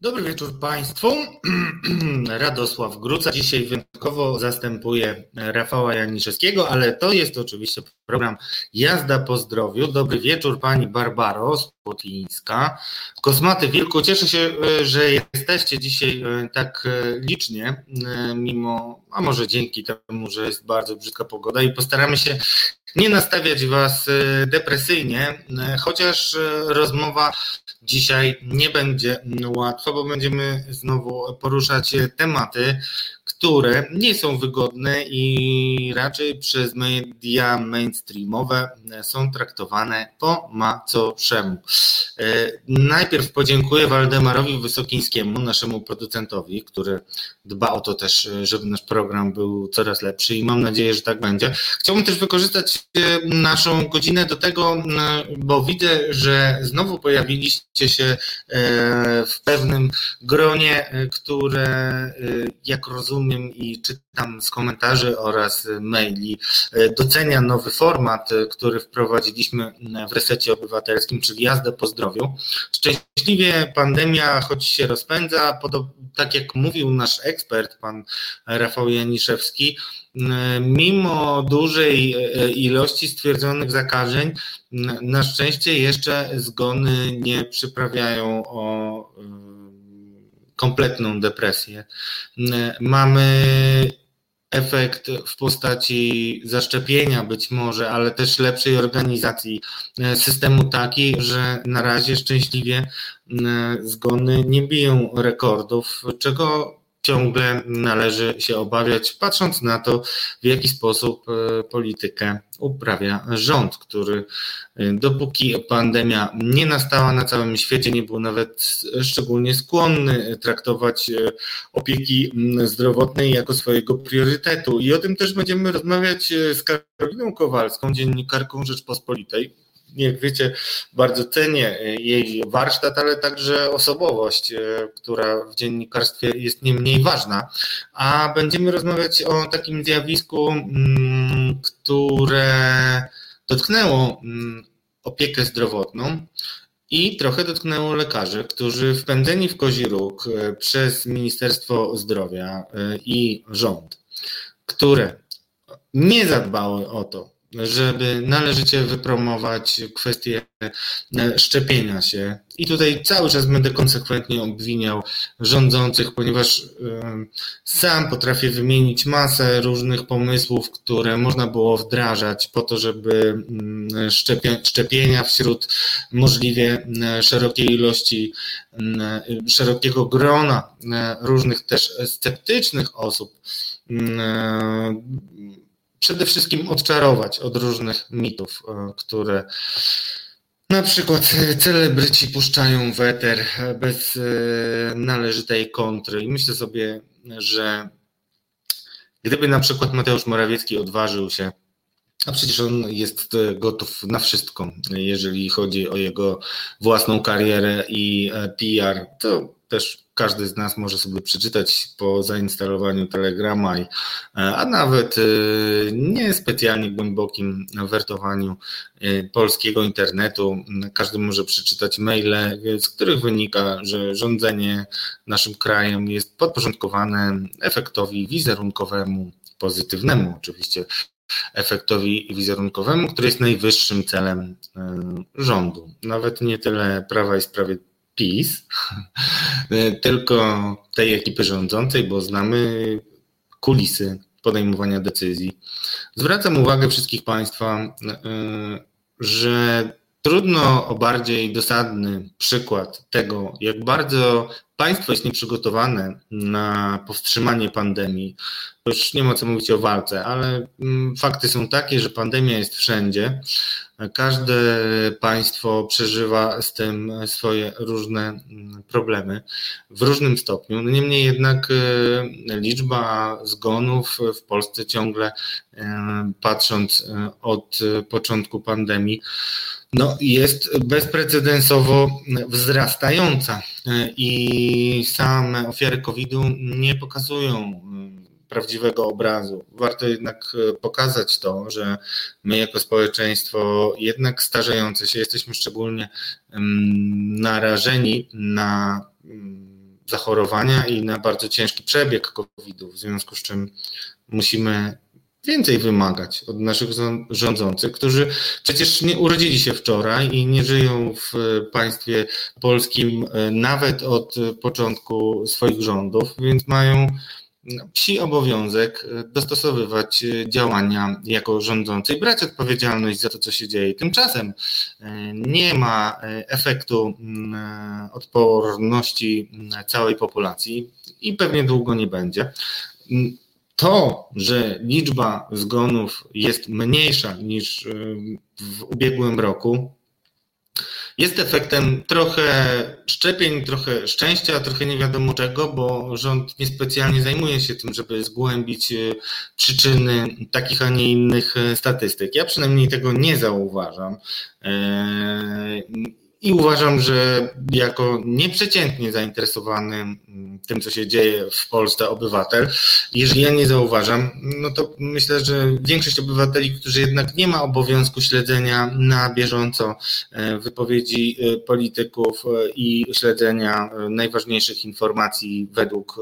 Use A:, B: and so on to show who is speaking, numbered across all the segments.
A: Dobry wieczór Państwu. Radosław Gruca. Dzisiaj wyjątkowo zastępuje Rafała Janiszewskiego, ale to jest oczywiście program Jazda po zdrowiu. Dobry wieczór Pani Barbaro Spotlińska. Kosmaty Wilku, cieszę się, że jesteście dzisiaj e, tak e, licznie, e, mimo, a może dzięki temu, że jest bardzo brzydka pogoda i postaramy się nie nastawiać Was depresyjnie, chociaż rozmowa dzisiaj nie będzie łatwa, bo będziemy znowu poruszać tematy, które nie są wygodne i raczej przez media mainstreamowe są traktowane po macoszemu. E, najpierw podziękuję Waldemarowi Wysokińskiemu, naszemu producentowi, który dba o to też, żeby nasz program był coraz lepszy i mam nadzieję, że tak będzie. Chciałbym też wykorzystać e, naszą godzinę do tego, bo widzę, że znowu pojawiliście się e, w pewnym gronie, które jak rozumiem i czytam z komentarzy oraz maili, docenia nowy format, który wprowadziliśmy w resecie obywatelskim, czyli jazdę po zdrowiu. Szczęśliwie pandemia, choć się rozpędza, tak jak mówił nasz ekspert, pan Rafał Janiszewski, mimo dużej ilości stwierdzonych zakażeń, na szczęście jeszcze zgony nie przyprawiają o kompletną depresję. Mamy efekt w postaci zaszczepienia być może, ale też lepszej organizacji e, systemu taki, że na razie szczęśliwie zgony nie biją rekordów, czego ciągle należy się obawiać, patrząc na to, w jaki sposób e, politykę uprawia rząd, który e, dopóki pandemia nie nastała na całym świecie, nie był nawet szczególnie skłonny traktować e, opieki zdrowotnej jako swojego priorytetu. I o tym też będziemy rozmawiać z Karoliną Kowalską, dziennikarką Rzeczpospolitej jak wiecie, bardzo cenię jej warsztat, ale także osobowość, e, która w dziennikarstwie jest nie mniej ważna. A będziemy rozmawiać o takim zjawisku, mm, które dotknęło mm, opiekę zdrowotną. I trochę dotknęło lekarzy, którzy wpędzeni w kozi róg e, przez Ministerstwo Zdrowia e, i rząd, które nie zadbały o to, żeby należycie wypromować kwestię e, szczepienia się. I tutaj cały czas będę konsekwentnie obwiniał rządzących, ponieważ e, sam potrafię wymienić masę różnych pomysłów, które można było wdrażać po to, żeby mm, szczepienia wśród możliwie e, szerokiej ilości, mm, szerokiego grona różnych też sceptycznych osób mm, przede wszystkim odczarować od różnych mitów, e, które na przykład celebryci puszczają w eter bez e, należytej kontry. I myślę sobie, że gdyby na przykład Mateusz Morawiecki odważył się, a przecież on jest e, gotów na wszystko, jeżeli chodzi o jego własną karierę i PR, to też każdy z nas może sobie przeczytać po zainstalowaniu Telegrama, i, a nawet y, nie specjalnie głębokim wertowaniu y, polskiego internetu. Każdy może przeczytać maile, z których wynika, że rządzenie naszym krajem jest podporządkowane efektowi wizerunkowemu, pozytywnemu oczywiście efektowi wizerunkowemu, który jest najwyższym celem rządu. Nawet nie tyle Prawa i Sprawiedliwości, PiS, tylko tej ekipy rządzącej, bo znamy kulisy podejmowania decyzji. Zwracam uwagę wszystkich Państwa, y, że trudno o bardziej dosadny przykład tego, jak bardzo państwo jest nieprzygotowane na powstrzymanie pandemii. Już nie ma co mówić o walce, ale mm, fakty są takie, że pandemia jest wszędzie. Każde państwo przeżywa z tym swoje różne mm, problemy w różnym stopniu. No niemniej jednak y, liczba zgonów w Polsce ciągle, y, patrząc y, od początku pandemii, no, jest bezprecedensowo wzrastająca i same ofiary COVID-u nie pokazują prawdziwego obrazu. Warto jednak e, pokazać to, że my jako społeczeństwo jednak starzejące się jesteśmy szczególnie narażeni na zachorowania i na bardzo ciężki przebieg COVID-u, w związku z czym musimy więcej wymagać od naszych rządzących, którzy przecież nie urodzili się wczoraj i nie żyją w państwie polskim e, nawet od początku swoich rządów, więc mają psi obowiązek e, dostosowywać e, działania jako rządzący i brać odpowiedzialność za to, co się dzieje. Tymczasem nie ma efektu mm, odporności całej populacji i pewnie długo nie będzie. To, że liczba zgonów jest mniejsza niż y, w ubiegłym roku, jest efektem trochę szczepień, trochę szczęścia, trochę nie wiadomo czego, bo rząd niespecjalnie zajmuje się tym, żeby zgłębić y, przyczyny takich, a nie innych y, statystyk. Ja przynajmniej tego nie zauważam. I uważam, że jako nieprzeciętnie zainteresowany mm, tym, co się dzieje w Polsce obywatel, jeżeli ja nie zauważam, no to myślę, że większość obywateli, którzy jednak nie ma obowiązku śledzenia na bieżąco e, wypowiedzi e, polityków e, i śledzenia najważniejszych informacji według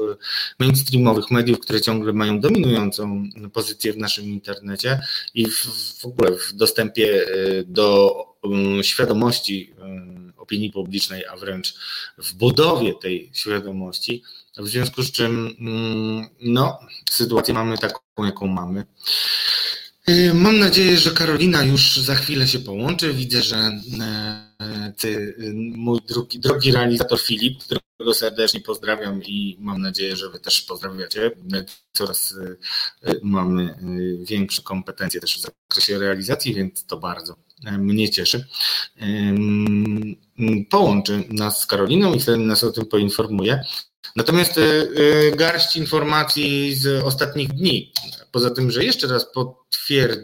A: mainstreamowych mediów, które ciągle mają dominującą pozycję w naszym internecie i w, ogóle w dostępie do świadomości opinii publicznej, a wręcz w budowie tej świadomości, w związku z czym mm, no, sytuację mamy taką, jaką mamy. Y, mam nadzieję, że Karolina już za chwilę się połączy. Widzę, że e, ty, mój drogi, drogi realizator Filip, którego serdecznie pozdrawiam i mam nadzieję, że wy też pozdrawiacie. Coraz e, mamy większe kompetencje też w zakresie realizacji, więc to bardzo mnie cieszy. Połączy nas z Karoliną i wtedy nas o tym poinformuje. Natomiast e, e, garść informacji z ostatnich dni. Poza tym, że jeszcze raz potwierd,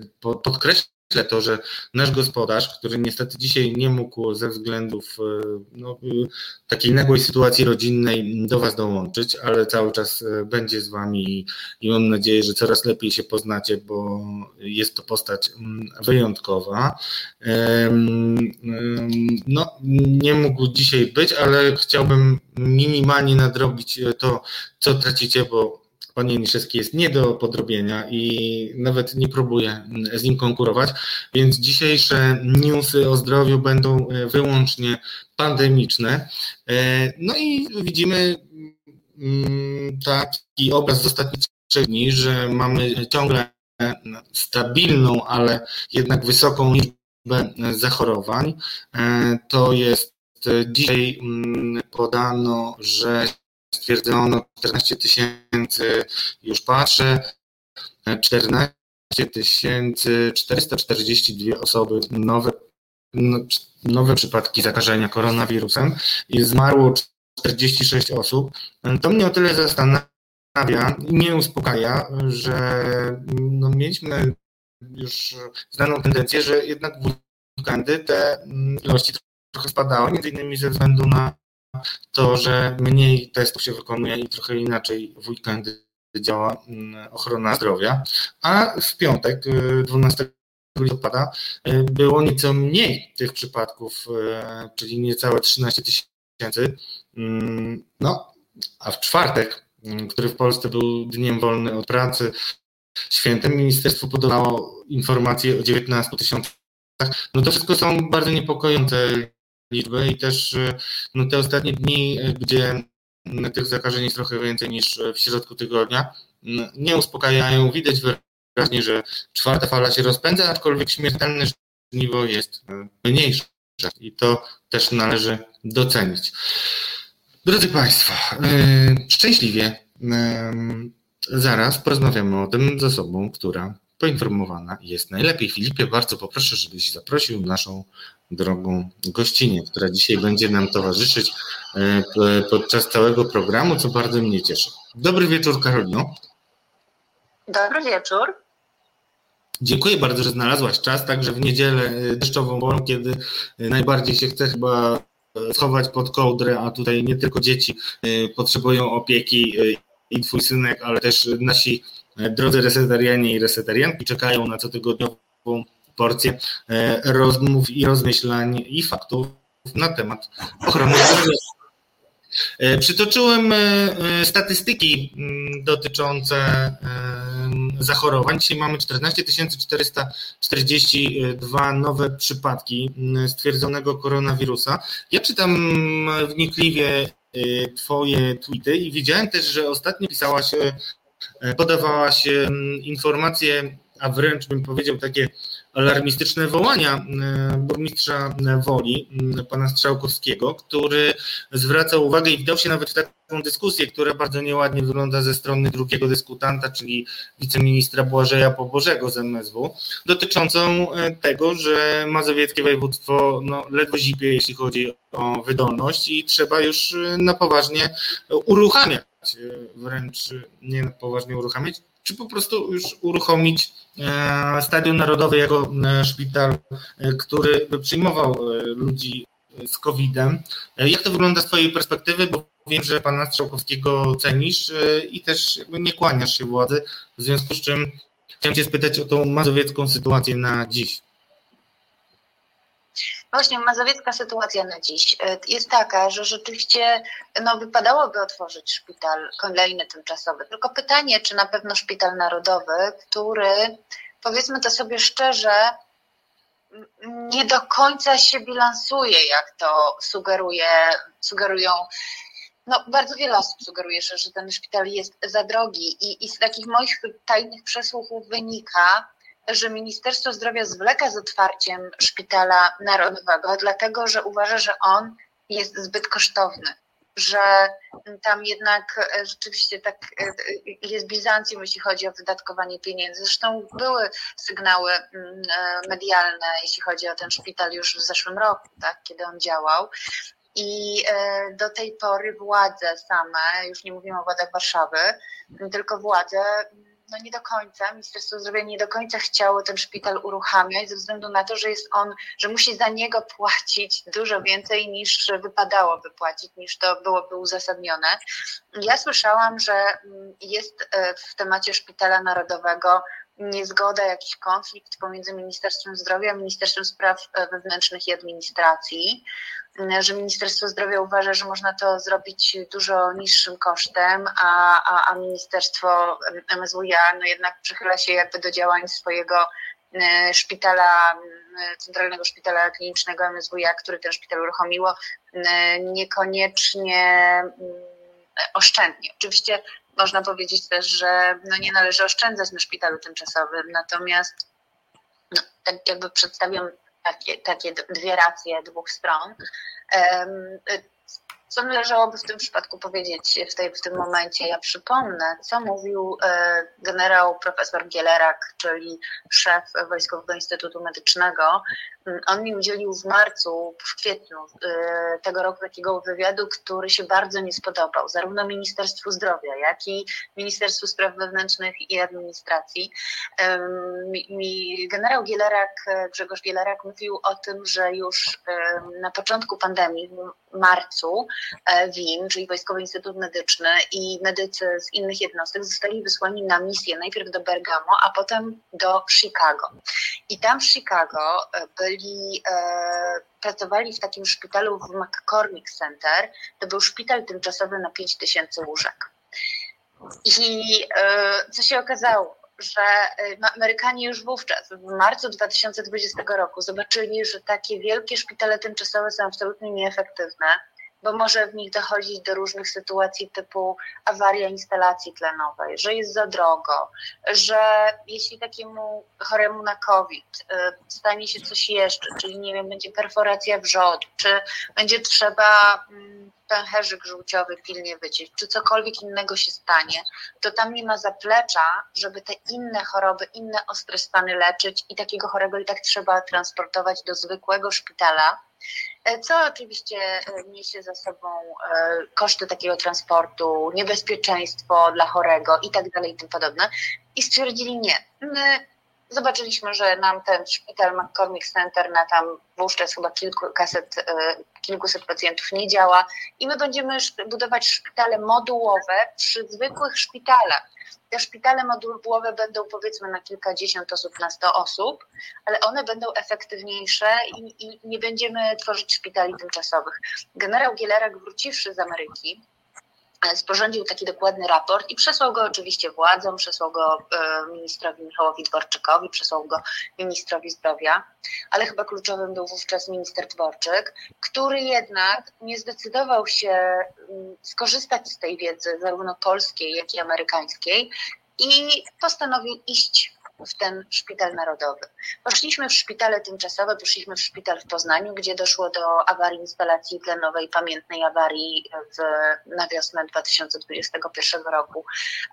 A: podkreślę, to, że nasz gospodarz, który niestety dzisiaj nie mógł ze względów e, no, takiej nagłej sytuacji rodzinnej do Was dołączyć, ale cały czas e, będzie z Wami i mam nadzieję, że coraz lepiej się poznacie, bo jest to postać mm, wyjątkowa. No, nie mógł dzisiaj być, ale chciałbym minimalnie nadrobić to, co tracicie, bo pan Janiszewski jest nie do podrobienia i nawet nie próbuje z nim konkurować, więc dzisiejsze newsy o zdrowiu będą e, wyłącznie pandemiczne. E, no i widzimy mm, taki obraz z ostatnich trzech dni, że mamy ciągle stabilną, ale jednak wysoką liczbę zachorowań. E, to jest dzisiaj mm, podano, że stwierdzono 14 tysięcy, już patrzę, 14 tysięcy 442 osoby nowe, no, nowe przypadki zakażenia koronawirusem i zmarło 46 osób. To mnie o tyle zastanawia i nie uspokaja, że no, mieliśmy już znaną tendencję, że jednak w weekendy te ilości trochę spadały, między innymi ze względu na to, że mniej testów się wykonuje i trochę inaczej w weekendy działa mm, ochrona zdrowia, a w piątek, 12 y, listopada, y, było nieco mniej tych przypadków, y, czyli niecałe 13 tysięcy. Mm, no, a w czwartek, mm, który w Polsce był dniem wolny od pracy, świętem, ministerstwo podało informacje o 19 tysiącach. No to wszystko są bardzo niepokojące liczby i też y, no, te ostatnie dni, y, gdzie tych zakażeń jest trochę więcej niż w środku tygodnia, nie uspokajają. Widać wyraźnie, że czwarta fala się rozpędza, aczkolwiek śmiertelne żniwo jest mniejsze i to też należy docenić. Drodzy Państwo, szczęśliwie zaraz porozmawiamy o tym z osobą, która poinformowana jest najlepiej. Filipie, bardzo poproszę, żebyś zaprosił naszą drogą gościnie, która dzisiaj będzie nam towarzyszyć e, podczas całego programu, co bardzo mnie cieszy. Dobry wieczór, Karolino.
B: Dobry wieczór.
A: Dziękuję bardzo, że znalazłaś czas, także w niedzielę e, deszczową, kiedy najbardziej się chce chyba schować pod kołdrę, a tutaj nie tylko dzieci e, potrzebują opieki i twój synek, ale też nasi drodzy resetarianie i resetarianki czekają na cotygodniową porcję e, rozmów i rozmyślań i faktów na temat ochrony zdrowia. Przytoczyłem statystyki mm, dotyczące zachorowań. Dzisiaj mamy 14 442 nowe przypadki mm, stwierdzonego koronawirusa. Ja czytam wnikliwie Twoje tweety i widziałem też, że ostatnio pisałaś, podawałaś informacje, a wręcz bym powiedział takie alarmistyczne wołania e, burmistrza Woli, pana Strzałkowskiego, który zwraca uwagę i wdał się nawet w taką dyskusję, która bardzo nieładnie wygląda ze strony drugiego dyskutanta, czyli wiceministra Błażeja Pobożego z MSW, dotyczącą e, tego, że mazowieckie województwo no, ledwo zipie, jeśli chodzi o wydolność i trzeba już e, na poważnie uruchamiać, wręcz nie na poważnie uruchamiać, czy po prostu już uruchomić e, Stadion Narodowy jako e, szpital, e, który by przyjmował ludzi z COVID-em. Jak to wygląda z Twojej perspektywy? Bo wiem, że pana Strzałkowskiego cenisz i też nie kłaniasz się władzy, w związku z czym chciałem Cię spytać o tą mazowiecką sytuację na dziś.
B: Właśnie mazowiecka sytuacja na dziś e, jest taka, że rzeczywiście no, wypadałoby otworzyć szpital kolejny tymczasowy. Tylko pytanie, czy na pewno szpital narodowy, który powiedzmy to sobie szczerze, nie do końca się bilansuje, jak to sugeruje, sugerują. No, bardzo wiele osób sugeruje, że, że ten szpital jest za drogi i, i z takich moich tajnych przesłuchów wynika, że Ministerstwo Zdrowia zwleka z otwarciem szpitala narodowego, dlatego że uważa, że on jest zbyt kosztowny, że tam jednak e, rzeczywiście tak e, jest Bizancjum, jeśli chodzi o wydatkowanie pieniędzy. Zresztą były sygnały mm, e, medialne, jeśli chodzi o ten szpital już w zeszłym roku, tak, kiedy on działał. I do tej pory władze same, już nie mówimy o władzach Warszawy, tylko władze no nie do końca, Ministerstwo Zdrowia nie do końca chciało ten szpital uruchamiać ze względu na to, że jest on, że musi za niego płacić dużo więcej niż wypadałoby płacić, niż to byłoby uzasadnione. Ja słyszałam, że mm, jest e, w temacie szpitala narodowego niezgoda, jakiś konflikt pomiędzy Ministerstwem Zdrowia a Ministerstwem Spraw e, Wewnętrznych i Administracji że Ministerstwo Zdrowia uważa, że można to zrobić dużo niższym kosztem, a, a, a Ministerstwo MSWiA no jednak przychyla się jakby do działań swojego e, szpitala, e, Centralnego Szpitala Klinicznego MSWiA, który ten szpital uruchomiło, e, niekoniecznie mm, oszczędnie. Oczywiście można powiedzieć też, że no nie należy oszczędzać na szpitalu tymczasowym, natomiast no, tak jakby przedstawiam takie, takie dwie racje dwóch stron. Co należałoby w tym przypadku powiedzieć w, tej, w tym momencie? Ja przypomnę, co mówił e, generał profesor Gielerak, czyli szef Wojskowego Instytutu Medycznego. On mi udzielił w marcu, w kwietniu e, tego roku takiego wywiadu, który się bardzo nie spodobał, zarówno Ministerstwu Zdrowia, jak i Ministerstwu Spraw Wewnętrznych i Administracji. Generał Gielerak, Grzegorz Gielerak mówił o tym, że już na początku pandemii, w marcu, E, WIM, czyli Wojskowy Instytut Medyczny i medycy z innych jednostek zostali wysłani na misję najpierw do Bergamo, a potem do Chicago. I tam w Chicago e, byli e, pracowali w takim szpitalu w McCormick Center. To był szpital tymczasowy na 5000 łóżek. I co się okazało? że Amerykanie już wówczas, w marcu 2020 roku, zobaczyli, że takie wielkie szpitale tymczasowe są absolutnie nieefektywne, bo może w nich dochodzić do różnych sytuacji typu awaria instalacji tlenowej, że jest za drogo, że jeśli takiemu choremu na COVID y, stanie się coś jeszcze, czyli nie wiem, będzie perforacja wrzodu, czy będzie trzeba mm, pęcherzyk żółciowy pilnie wyciąć, czy cokolwiek innego się stanie, to tam nie ma zaplecza, żeby te inne choroby, inne ostre stany leczyć i takiego chorego i tak trzeba transportować do zwykłego szpitala, co oczywiście e, niesie za sobą e, koszty takiego transportu, niebezpieczeństwo dla chorego i tak dalej i tym podobne. I stwierdzili nie. My Zobaczyliśmy, że nam ten szpital McCormick Center na tam wówczas chyba kilkuset, e, kilkuset pacjentów nie działa i my będziemy budować szpitale modułowe przy zwykłych szpitalach. Te szpitale modułowe będą powiedzmy na kilkadziesiąt osób, na sto osób, ale one będą efektywniejsze i, i nie będziemy tworzyć szpitali tymczasowych. Generał Gielerek wróciwszy z Ameryki, sporządził taki dokładny raport i przesłał go oczywiście władzom, przesłał go e, ministrowi Michałowi Dworczykowi, przesłał go ministrowi zdrowia, ale chyba kluczowym był wówczas minister Dworczyk, który jednak nie zdecydował się mm, skorzystać z tej wiedzy, zarówno polskiej, jak i amerykańskiej, i postanowił iść w ten szpital narodowy. Poszliśmy w szpitale tymczasowe, poszliśmy w szpital w Poznaniu, gdzie doszło do awarii instalacji tlenowej, pamiętnej awarii w, na wiosnę 2021 roku.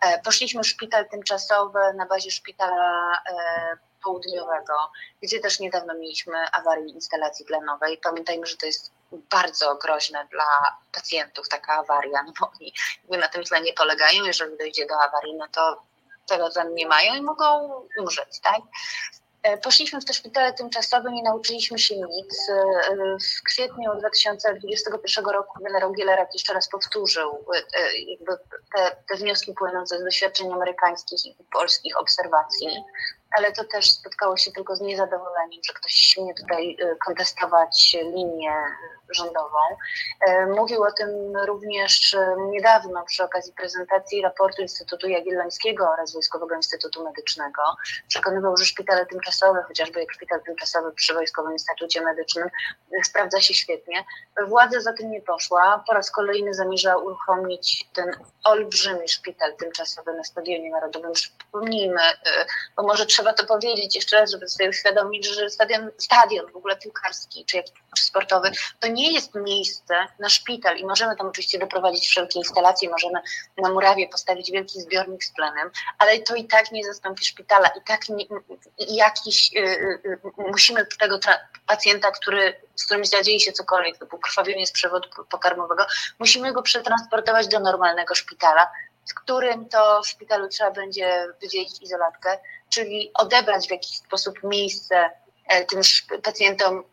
B: E, poszliśmy w szpital tymczasowy na bazie szpitala e, południowego, gdzie też niedawno mieliśmy awarię instalacji tlenowej. Pamiętajmy, że to jest bardzo groźne dla pacjentów taka awaria, no bo oni na tym tlenie polegają, jeżeli dojdzie do awarii, no to tego tam nie mają i mogą umrzeć, tak? E, poszliśmy w te szpitale tymczasowe, nie nauczyliśmy się nic. E, w kwietniu 2021 roku generał Gielerak jeszcze raz powtórzył e, te, te wnioski płynące z doświadczeń amerykańskich i polskich obserwacji ale to też spotkało się tylko z niezadowoleniem, że ktoś śmie tutaj y, kontestować linię rządową. Y, mówił o tym również y, niedawno przy okazji prezentacji raportu Instytutu Jagiellońskiego oraz Wojskowego Instytutu Medycznego. Przekonywał, że szpitale tymczasowe, chociażby jak szpital tymczasowy przy Wojskowym Instytucie Medycznym, sprawdza się świetnie. Władza za tym nie poszła. Po raz kolejny zamierza uruchomić ten olbrzymi szpital tymczasowy na Stadionie Narodowym. Przypomnijmy, bo może trzeba to powiedzieć jeszcze raz, żeby sobie uświadomić, że stadion, stadion w ogóle piłkarski czy jakiś sportowy to nie jest miejsce na szpital i możemy tam oczywiście doprowadzić wszelkie instalacje, możemy na murawie postawić wielki zbiornik z plenem, ale to i tak nie zastąpi szpitala i tak nie, jakiś, yy, yy, musimy tego pacjenta, który, z którym zadzieje się cokolwiek, typu krwawienie z przewodu pokarmowego, musimy go przetransportować do normalnego szpitala, w którym to w szpitalu trzeba będzie wydzielić izolatkę, czyli odebrać w jakiś sposób miejsce e, tym pacjentom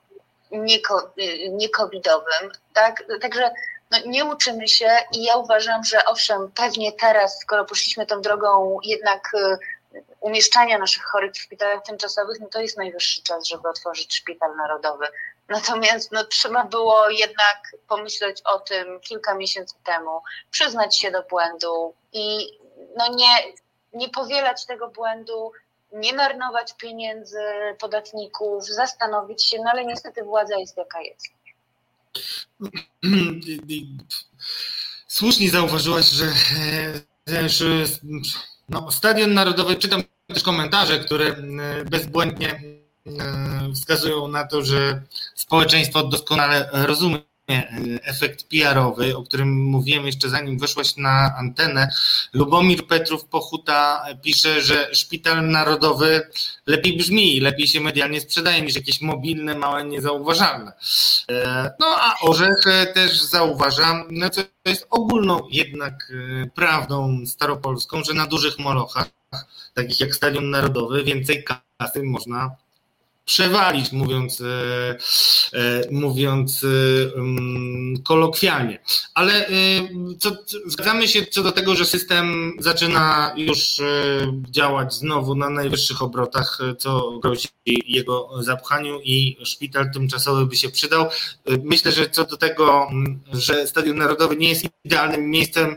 B: niekowidowym. Tak? Także no, nie uczymy się i ja uważam, że owszem, pewnie teraz, skoro poszliśmy tą drogą jednak e, umieszczania naszych chorych w szpitalach tymczasowych, no to jest najwyższy czas, żeby otworzyć szpital narodowy. Natomiast no, trzeba było jednak pomyśleć o tym kilka miesięcy temu, przyznać się do błędu i no, nie, nie powielać tego błędu, nie marnować pieniędzy podatników, zastanowić się, no ale niestety władza jest jaka jest.
A: Słusznie zauważyłaś, że, że no, Stadion Narodowy, czytam też komentarze, które e, bezbłędnie wskazują na to, że społeczeństwo doskonale rozumie E, efekt PR-owy, o którym mówiłem jeszcze zanim weszłaś na antenę. Lubomir Petrów Pochuta pisze, że szpital narodowy lepiej brzmi, lepiej się medialnie sprzedaje niż jakieś mobilne, małe, niezauważalne. E, no a Orzech też zauważam, no co jest ogólną jednak e, prawdą staropolską, że na dużych molochach, takich jak Stadion Narodowy, więcej kasy można przewalić, mówiąc, e, e, mówiąc e, mm, kolokwialnie. Ale co, zgadzamy się co do tego, że system zaczyna już działać znowu na najwyższych obrotach, co grozi jego zapchaniu i szpital tymczasowy by się przydał. Myślę, że co do tego, że Stadion Narodowy nie jest idealnym miejscem,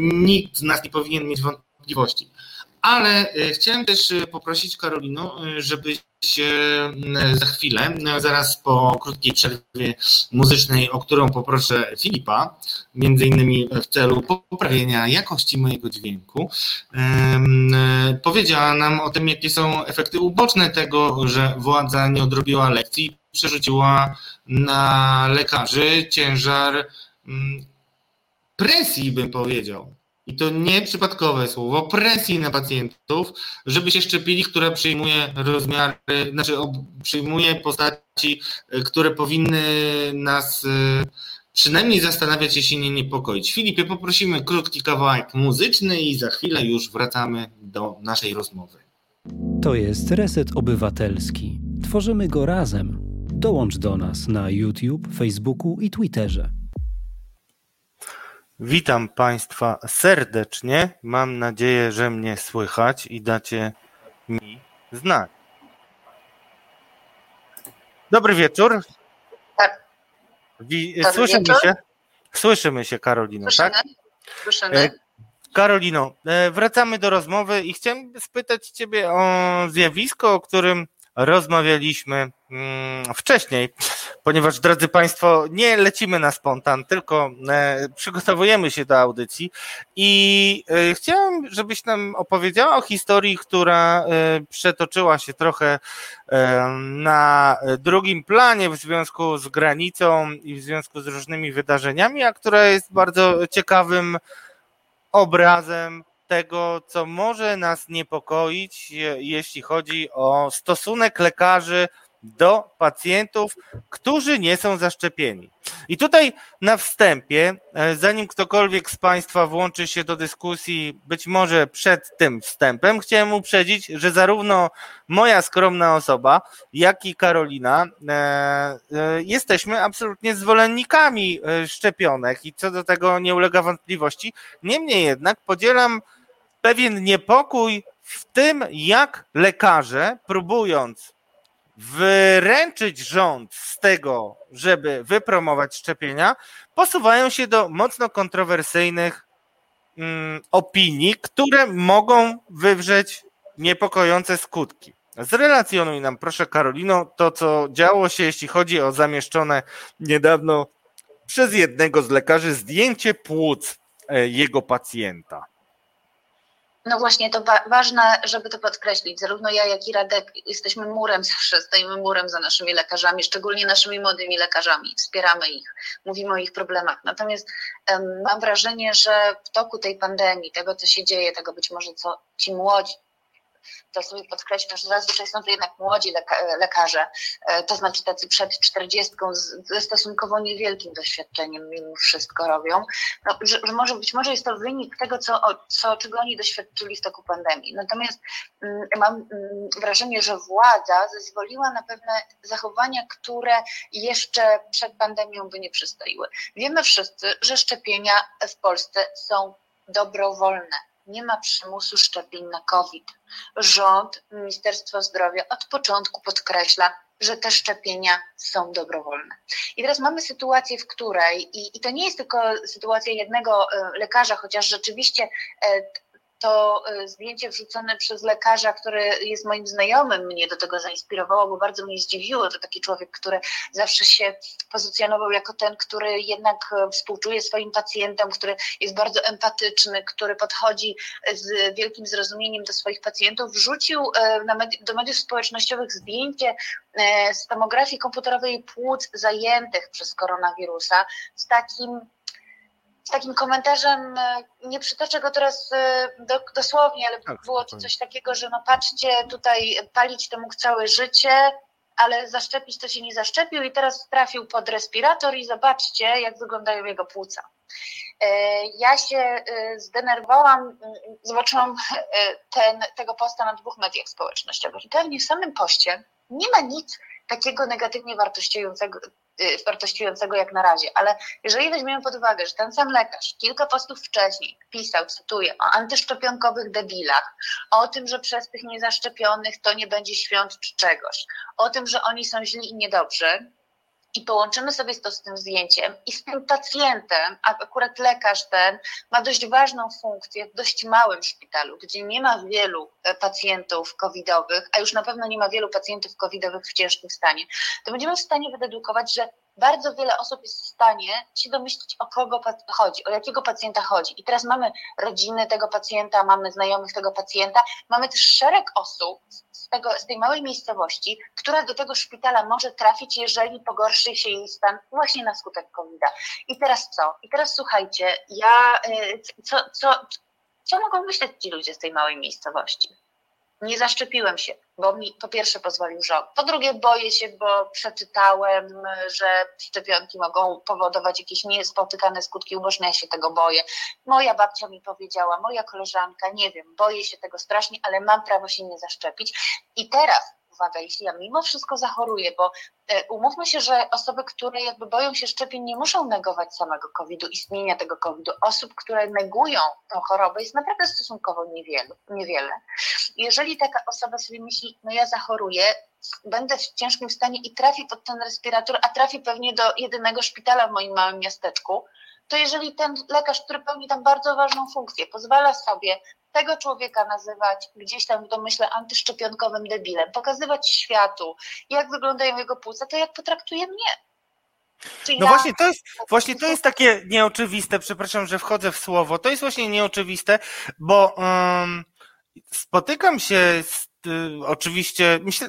A: nikt z nas nie powinien mieć wątpliwości. Ale chciałem też poprosić Karolino, żebyś za chwilę, zaraz po krótkiej przerwie muzycznej, o którą poproszę Filipa, między innymi w celu poprawienia jakości mojego dźwięku, powiedziała nam o tym, jakie są efekty uboczne tego, że władza nie odrobiła lekcji, przerzuciła na lekarzy ciężar mm, presji, bym powiedział i to nie przypadkowe słowo, presji na pacjentów, żeby się szczepili, która przyjmuje rozmiary, znaczy przyjmuje postaci, e, które powinny nas e, przynajmniej zastanawiać, jeśli nie niepokoić. Filipie, poprosimy krótki kawałek muzyczny i za chwilę już wracamy do naszej rozmowy.
C: To jest Reset Obywatelski. Tworzymy go razem. Dołącz do nas na YouTube, Facebooku i Twitterze.
A: Witam Państwa serdecznie. Mam nadzieję, że mnie słychać i dacie mi znać. Dobry wieczór.
B: Tak.
A: Wi- słyszymy się? Słyszymy się, Karolino,
B: Słyszymy?
A: tak?
B: Słyszymy.
A: E, Karolino, e, wracamy do rozmowy i chciałem spytać Ciebie o zjawisko, o którym rozmawialiśmy wcześniej, ponieważ drodzy Państwo, nie lecimy na spontan, tylko e, przygotowujemy się do audycji i e, chciałem, żebyś nam opowiedziała o historii, która przetoczyła się trochę na drugim planie w związku z granicą i w związku z różnymi wydarzeniami, a która jest bardzo ciekawym obrazem tego, co może nas niepokoić, jeśli chodzi o stosunek lekarzy do pacjentów, którzy nie są zaszczepieni. I tutaj na wstępie, e, zanim ktokolwiek z Państwa włączy się do dyskusji, być może przed tym wstępem, chciałem uprzedzić, że zarówno moja skromna osoba, jak i Karolina e, e, jesteśmy absolutnie zwolennikami szczepionek i co do tego nie ulega wątpliwości. Niemniej jednak podzielam pewien niepokój w tym, jak lekarze, próbując wyręczyć rząd z tego, żeby wypromować szczepienia, posuwają się do mocno kontrowersyjnych mm, opinii, które mogą wywrzeć niepokojące skutki. Zrelacjonuj nam, proszę Karolino, to co działo się, jeśli chodzi o zamieszczone niedawno przez jednego z lekarzy zdjęcie płuc e, jego pacjenta.
B: No właśnie, to wa ważne, żeby to podkreślić. Zarówno ja, jak i Radek jesteśmy murem zawsze, stoimy murem za naszymi lekarzami, szczególnie naszymi młodymi lekarzami. Wspieramy ich, mówimy o ich problemach. Natomiast um, mam wrażenie, że w toku tej pandemii, tego co się dzieje, tego być może co ci młodzi, to sobie podkreślę, że zazwyczaj są to jednak młodzi leka lekarze, e, to znaczy tacy przed czterdziestką ze stosunkowo niewielkim doświadczeniem mimo wszystko robią, no, że, że, może być może jest to wynik tego, co, co, czego oni doświadczyli w toku pandemii. Natomiast mm, mam mm, wrażenie, że władza zezwoliła na pewne zachowania, które jeszcze przed pandemią by nie przystoiły. Wiemy wszyscy, że szczepienia w Polsce są dobrowolne nie ma przymusu szczepień na COVID. Rząd, Ministerstwo Zdrowia od początku podkreśla, że te szczepienia są dobrowolne. I teraz mamy sytuację, w której, i, i to nie jest tylko sytuacja jednego e, lekarza, chociaż rzeczywiście e, to e, zdjęcie wrzucone przez lekarza, który jest moim znajomym, mnie do tego zainspirowało, bo bardzo mnie zdziwiło. To taki człowiek, który zawsze się pozycjonował jako ten, który jednak e, współczuje swoim pacjentom, który jest bardzo empatyczny, który podchodzi z wielkim zrozumieniem do swoich pacjentów. Wrzucił e, do mediów społecznościowych zdjęcie z tomografii komputerowej płuc zajętych przez koronawirusa z takim z takim komentarzem, e, nie przytoczę go teraz e, do, dosłownie, ale tak, było to coś takiego, że no patrzcie, tutaj palić to mógł całe życie, ale zaszczepić to się nie zaszczepił i teraz trafił pod respirator i zobaczcie, jak wyglądają jego płuca. E, ja się zdenerwowałam, zobaczyłam ten, tego posta na dwóch mediach społecznościowych i pewnie w samym poście nie ma nic takiego negatywnie wartościującego, wartościującego jak na razie, ale jeżeli weźmiemy pod uwagę, że ten sam lekarz kilka postów wcześniej pisał, cytuję, o antyszczepionkowych debilach, o tym, że przez tych niezaszczepionych to nie będzie świąt czy czegoś, o tym, że oni są źli i niedobrzy, i połączymy sobie to z tym zdjęciem i z tym pacjentem, a akurat lekarz ten ma dość ważną funkcję w dość małym szpitalu, gdzie nie ma wielu e, pacjentów covidowych, a już na pewno nie ma wielu pacjentów covidowych w ciężkim stanie, to będziemy w stanie wydedukować, że bardzo wiele osób jest w stanie się domyślić, o kogo chodzi, o jakiego pacjenta chodzi. I teraz mamy rodziny tego pacjenta, mamy znajomych tego pacjenta, mamy też szereg osób z, tego, z tej małej miejscowości, która do tego szpitala może trafić, jeżeli pogorszy się jej stan właśnie na skutek COVID-a. I teraz co? I teraz słuchajcie, ja, y, co, co, co mogą myśleć ci ludzie z tej małej miejscowości? Nie zaszczepiłem się, bo mi po pierwsze pozwolił rząd. Po drugie, boję się, bo przeczytałem, że szczepionki mogą powodować jakieś niespotykane skutki uboczne. Ja się tego boję. Moja babcia mi powiedziała, moja koleżanka, nie wiem, boję się tego strasznie, ale mam prawo się nie zaszczepić. I teraz uwaga, jeśli ja mimo wszystko zachoruję, bo e, umówmy się, że osoby, które jakby boją się szczepień, nie muszą negować samego COVID-u, istnienia tego COVID-u. Osób, które negują tą chorobę jest naprawdę stosunkowo niewiele. niewiele. Jeżeli taka osoba sobie myśli, no ja zachoruję, będę w ciężkim stanie i trafi pod ten respirator, a trafi pewnie do jedynego szpitala w moim małym miasteczku, to jeżeli ten lekarz, który pełni tam bardzo ważną funkcję, pozwala sobie tego człowieka nazywać gdzieś tam w domyśle antyszczepionkowym debilem, pokazywać światu, jak wyglądają jego płuca, to jak potraktuje mnie.
A: Czy no ja... właśnie to jest, właśnie to jest takie nieoczywiste, przepraszam, że wchodzę w słowo, to jest właśnie nieoczywiste, bo um, spotykam się z, y, oczywiście, myślę,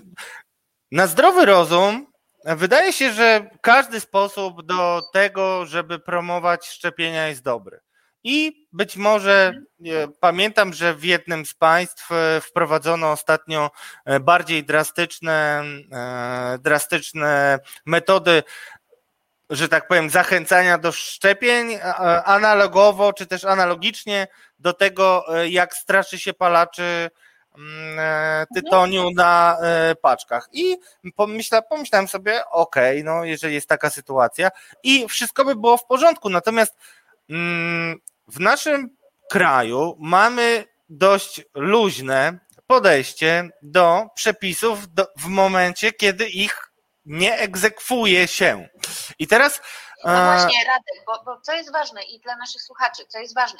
A: na zdrowy rozum wydaje się, że każdy sposób do tego, żeby promować szczepienia jest dobry. I być może pamiętam, że w jednym z państw e, wprowadzono ostatnio e, bardziej drastyczne, e, drastyczne metody, że tak powiem, zachęcania do szczepień, analogowo czy też analogicznie do tego, jak straszy się palaczy mm, tytoniu na paczkach. I pomyśla, pomyślałem sobie, okej, okay, no jeżeli jest taka sytuacja i wszystko by było w porządku. Natomiast mm, w naszym kraju mamy dość luźne podejście do przepisów do, w momencie, kiedy ich nie egzekwuje się. I teraz.
B: No właśnie, Radek, bo, bo co jest ważne i dla naszych słuchaczy, co jest ważne.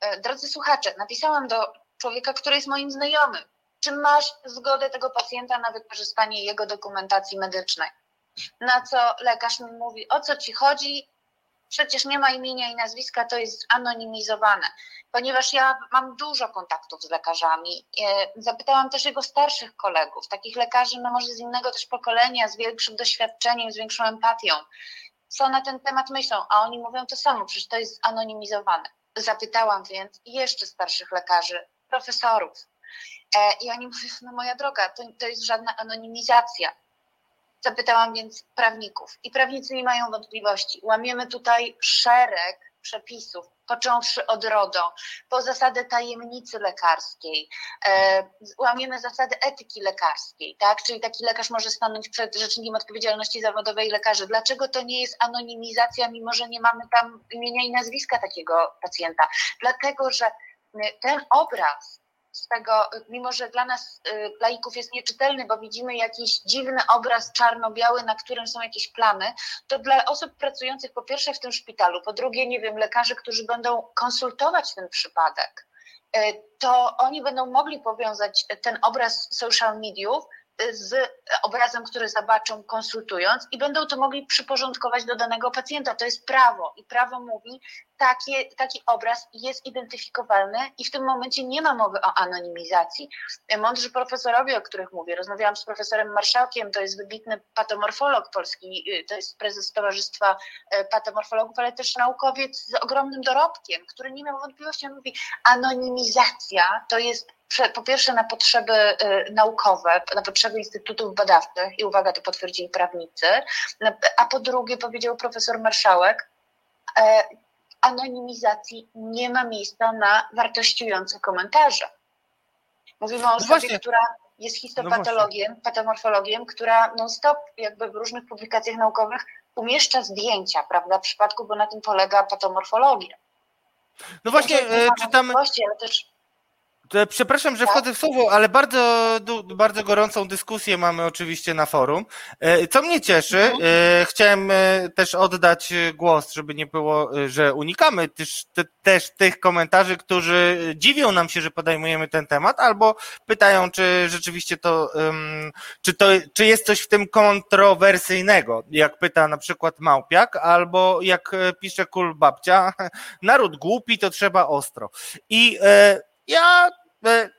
B: E, drodzy słuchacze, napisałam do człowieka, który jest moim znajomym. Czy masz zgodę tego pacjenta na wykorzystanie jego dokumentacji medycznej? Na co lekarz mi mówi, o co ci chodzi, przecież nie ma imienia i nazwiska, to jest anonimizowane. Ponieważ ja mam dużo kontaktów z lekarzami, e, zapytałam też jego starszych kolegów, takich lekarzy, no może z innego też pokolenia, z większym doświadczeniem, z większą empatią, co na ten temat myślą, a oni mówią to samo, przecież to jest anonimizowane. Zapytałam więc jeszcze starszych lekarzy, profesorów, e, i oni mówią, no moja droga, to, to jest żadna anonimizacja. Zapytałam więc prawników i prawnicy nie mają wątpliwości. Łamiemy tutaj szereg przepisów, począwszy od RODO, po zasadę tajemnicy lekarskiej, e, łamiemy zasady etyki lekarskiej, tak? Czyli taki lekarz może stanąć przed Rzecznikiem Odpowiedzialności Zawodowej lekarzy. Dlaczego to nie jest anonimizacja, mimo że nie mamy tam imienia i nazwiska takiego pacjenta? Dlatego, że ten obraz mimo że dla nas y, laików jest nieczytelny, bo widzimy jakiś dziwny obraz czarno-biały, na którym są jakieś plamy, to dla osób pracujących po pierwsze w tym szpitalu, po drugie, nie wiem, lekarzy, którzy będą konsultować ten przypadek, y, to oni będą mogli powiązać ten obraz social mediów z obrazem, który zobaczą konsultując i będą to mogli przyporządkować do danego pacjenta. To jest prawo i prawo mówi, takie, taki obraz jest identyfikowalny i w tym momencie nie ma mowy o anonimizacji. Mądrzy profesorowie, o których mówię, rozmawiałam z profesorem Marszałkiem, to jest wybitny patomorfolog polski, to jest prezes Towarzystwa y, Patomorfologów, ale też naukowiec z ogromnym dorobkiem, który nie miał wątpliwości, on mówi, anonimizacja to jest po pierwsze na potrzeby y, naukowe, na potrzeby instytutów badawczych i uwaga, to potwierdzili prawnicy, a po drugie powiedział profesor Marszałek, e, anonimizacji nie ma miejsca na wartościujące komentarze. Mówimy o no osobie, no która jest histopatologiem, no patomorfologiem, która non-stop jakby w różnych publikacjach naukowych umieszcza zdjęcia, prawda, w przypadku, bo na tym polega patomorfologia.
A: No właśnie, e, czytamy... Ale też Przepraszam, że wchodzę w słowo, ale bardzo, bardzo gorącą dyskusję mamy oczywiście na forum. E, co mnie cieszy, mhm. e, chciałem e, też oddać głos, żeby nie było, że unikamy też, też tych komentarzy, którzy dziwią nam się, że podejmujemy ten temat, albo pytają, czy rzeczywiście to, czy to, czy jest coś w tym kontrowersyjnego, jak pyta na przykład Małpiak, albo jak pisze Kul Babcia, naród głupi, to trzeba ostro. I ja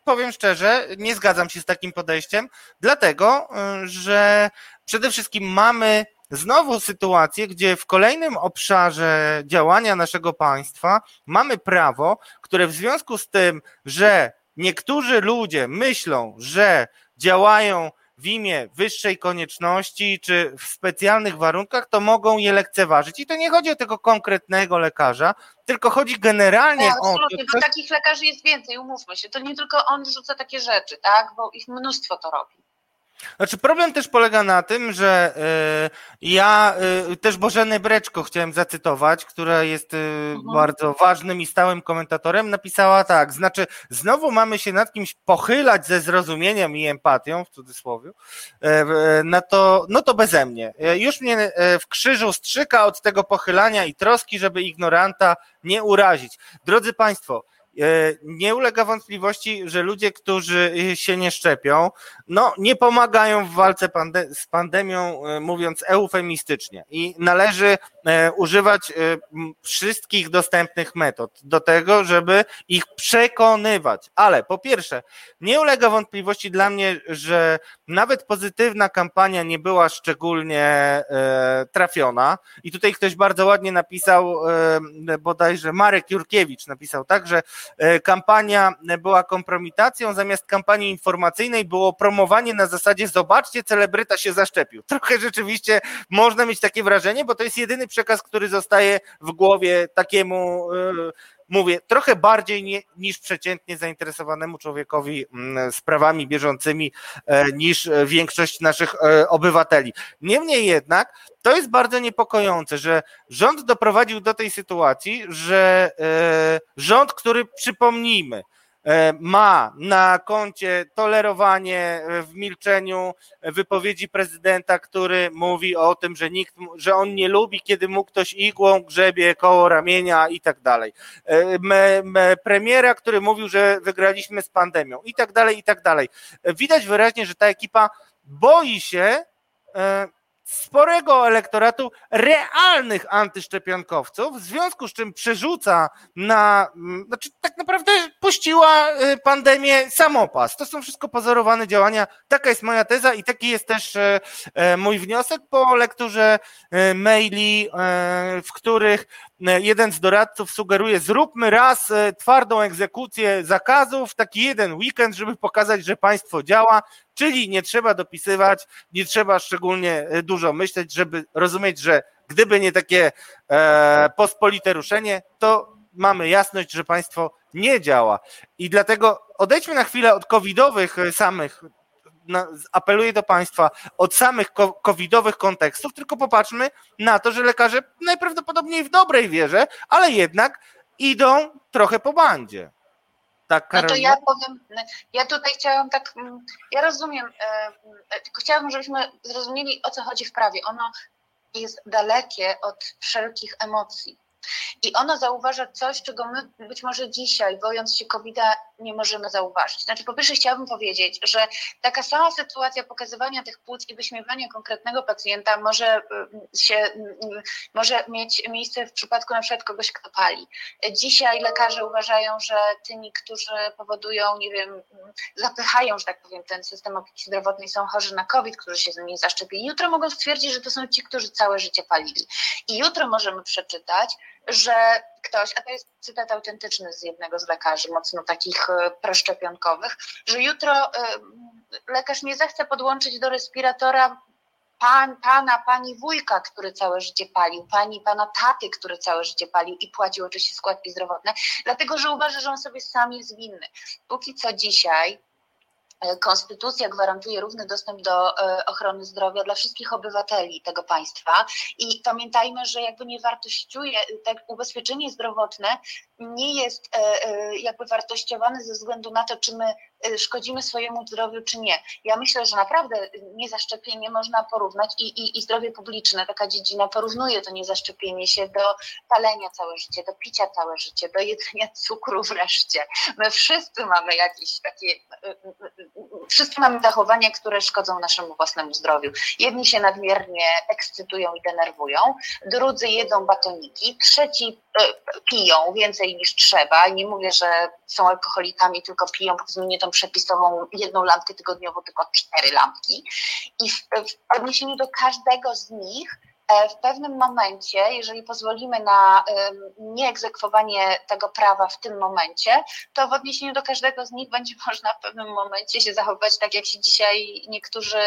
A: powiem szczerze, nie zgadzam się z takim podejściem, dlatego, e, że przede wszystkim mamy znowu sytuację, gdzie w kolejnym obszarze działania naszego państwa mamy prawo, które w związku z tym, że niektórzy ludzie myślą, że działają w imię wyższej konieczności czy w specjalnych warunkach, to mogą je lekceważyć. I to nie chodzi o tego konkretnego lekarza, tylko chodzi generalnie tak,
B: o. Absolutnie, bo takich lekarzy jest więcej, umówmy się. To nie tylko on rzuca takie rzeczy, tak? Bo ich mnóstwo to robi.
A: Znaczy problem też polega na tym, że y, ja y, też Bożenę Breczko chciałem zacytować, która jest y, mhm. bardzo ważnym i stałym komentatorem, napisała tak, znaczy znowu mamy się nad kimś pochylać ze zrozumieniem i empatią, w cudzysłowie, no to, no to beze mnie. Już mnie w krzyżu strzyka od tego pochylania i troski, żeby ignoranta nie urazić. Drodzy Państwo, E, nie ulega wątpliwości, że ludzie, którzy się nie szczepią, no nie pomagają w walce pande z pandemią, e, mówiąc eufemistycznie. I należy e, używać wszystkich dostępnych metod do tego, żeby ich przekonywać. Ale po pierwsze, nie ulega wątpliwości dla mnie, że nawet pozytywna kampania nie była szczególnie trafiona. I tutaj ktoś bardzo ładnie napisał, bodajże Marek Jurkiewicz napisał tak, że E, kampania była kompromitacją, zamiast kampanii informacyjnej było promowanie na zasadzie zobaczcie, celebryta się zaszczepił. Trochę rzeczywiście można mieć takie wrażenie, bo to jest jedyny przekaz, który zostaje w głowie takiemu e, mówię, trochę bardziej nie, niż przeciętnie zainteresowanemu człowiekowi mm, sprawami bieżącymi e, niż większość naszych obywateli. Niemniej jednak to jest bardzo niepokojące, że rząd doprowadził do tej sytuacji, że e, rząd, który przypomnijmy, e, ma na koncie tolerowanie w milczeniu wypowiedzi prezydenta, który mówi o tym, że nikt, że on nie lubi, kiedy mu ktoś igłą grzebie koło ramienia i tak dalej. E, premiera, który mówił, że wygraliśmy z pandemią i tak dalej, i tak dalej. Widać wyraźnie, że ta ekipa boi się sporego elektoratu realnych antyszczepionkowców, w związku z czym przerzuca na, mm, znaczy tak naprawdę puściła y, pandemię samopas. To są wszystko pozorowane działania. Taka jest moja teza i taki jest też e, e, mój wniosek po lekturze maili, w których jeden z doradców sugeruje, zróbmy raz twardą egzekucję zakazów, taki jeden weekend, żeby pokazać, że państwo działa. Czyli nie trzeba dopisywać, nie trzeba szczególnie e, dużo myśleć, żeby rozumieć, że gdyby nie takie e, pospolite ruszenie, to mamy jasność, że państwo nie działa. I dlatego odejdźmy na chwilę od covidowych e, samych, na, apeluję do Państwa, od samych covidowych kontekstów, tylko popatrzmy na to, że lekarze najprawdopodobniej w dobrej wierze, ale jednak idą trochę po bandzie.
B: Tak, Karolina? No to ja powiem, ja tutaj chciałam tak, mm, ja rozumiem, e, e, tylko chciałabym, żebyśmy zrozumieli, o co chodzi w prawie. Ono jest dalekie od wszelkich emocji. I ono zauważa coś, czego my być może dzisiaj, bojąc się covid nie możemy zauważyć. Znaczy, po pierwsze chciałabym powiedzieć, że taka sama sytuacja pokazywania tych płuc i wyśmiewania konkretnego pacjenta może mm, się, mm, może mieć miejsce w przypadku na przykład kogoś, kto pali. Dzisiaj lekarze uważają, że tymi, którzy powodują, nie wiem, zapychają, że tak powiem, ten system opieki zdrowotnej są chorzy na COVID, którzy się z nimi zaszczepili. Jutro mogą stwierdzić, że to są ci, którzy całe życie palili. I jutro możemy przeczytać, że ktoś, a to jest cytat autentyczny z jednego z lekarzy, mocno takich e, proszczepionkowych, że jutro e, lekarz nie zechce podłączyć do respiratora pan, pana, pani wujka, który całe życie palił, pani, pana taty, który całe życie palił i płacił oczywiście składki zdrowotne, dlatego że uważa, że on sobie sam jest winny. Póki co dzisiaj konstytucja gwarantuje równy dostęp do e, ochrony zdrowia dla wszystkich obywateli tego państwa. I pamiętajmy, że jakby nie wartościuje, tak ubezpieczenie zdrowotne nie jest e, jakby wartościowane ze względu na to, czy my szkodzimy swojemu zdrowiu, czy nie. Ja myślę, że naprawdę niezaszczepienie można porównać i, i, i zdrowie publiczne, taka dziedzina porównuje to niezaszczepienie się do palenia całe życie, do picia całe życie, do jedzenia cukru wreszcie. My wszyscy mamy jakieś takie, y, y, wszyscy mamy zachowania, które szkodzą naszemu własnemu zdrowiu. Jedni się nadmiernie ekscytują i denerwują, drudzy jedzą batoniki, trzeci piją więcej niż trzeba. Nie mówię, że są alkoholikami, tylko piją powiedzmy nie tą przepisową jedną lampkę tygodniowo, tylko cztery lampki. I w, w odniesieniu do każdego z nich E, w pewnym momencie, jeżeli pozwolimy na nieegzekwowanie tego prawa w tym momencie, to w odniesieniu do każdego z nich będzie można w pewnym momencie się zachowywać tak, jak się dzisiaj niektórzy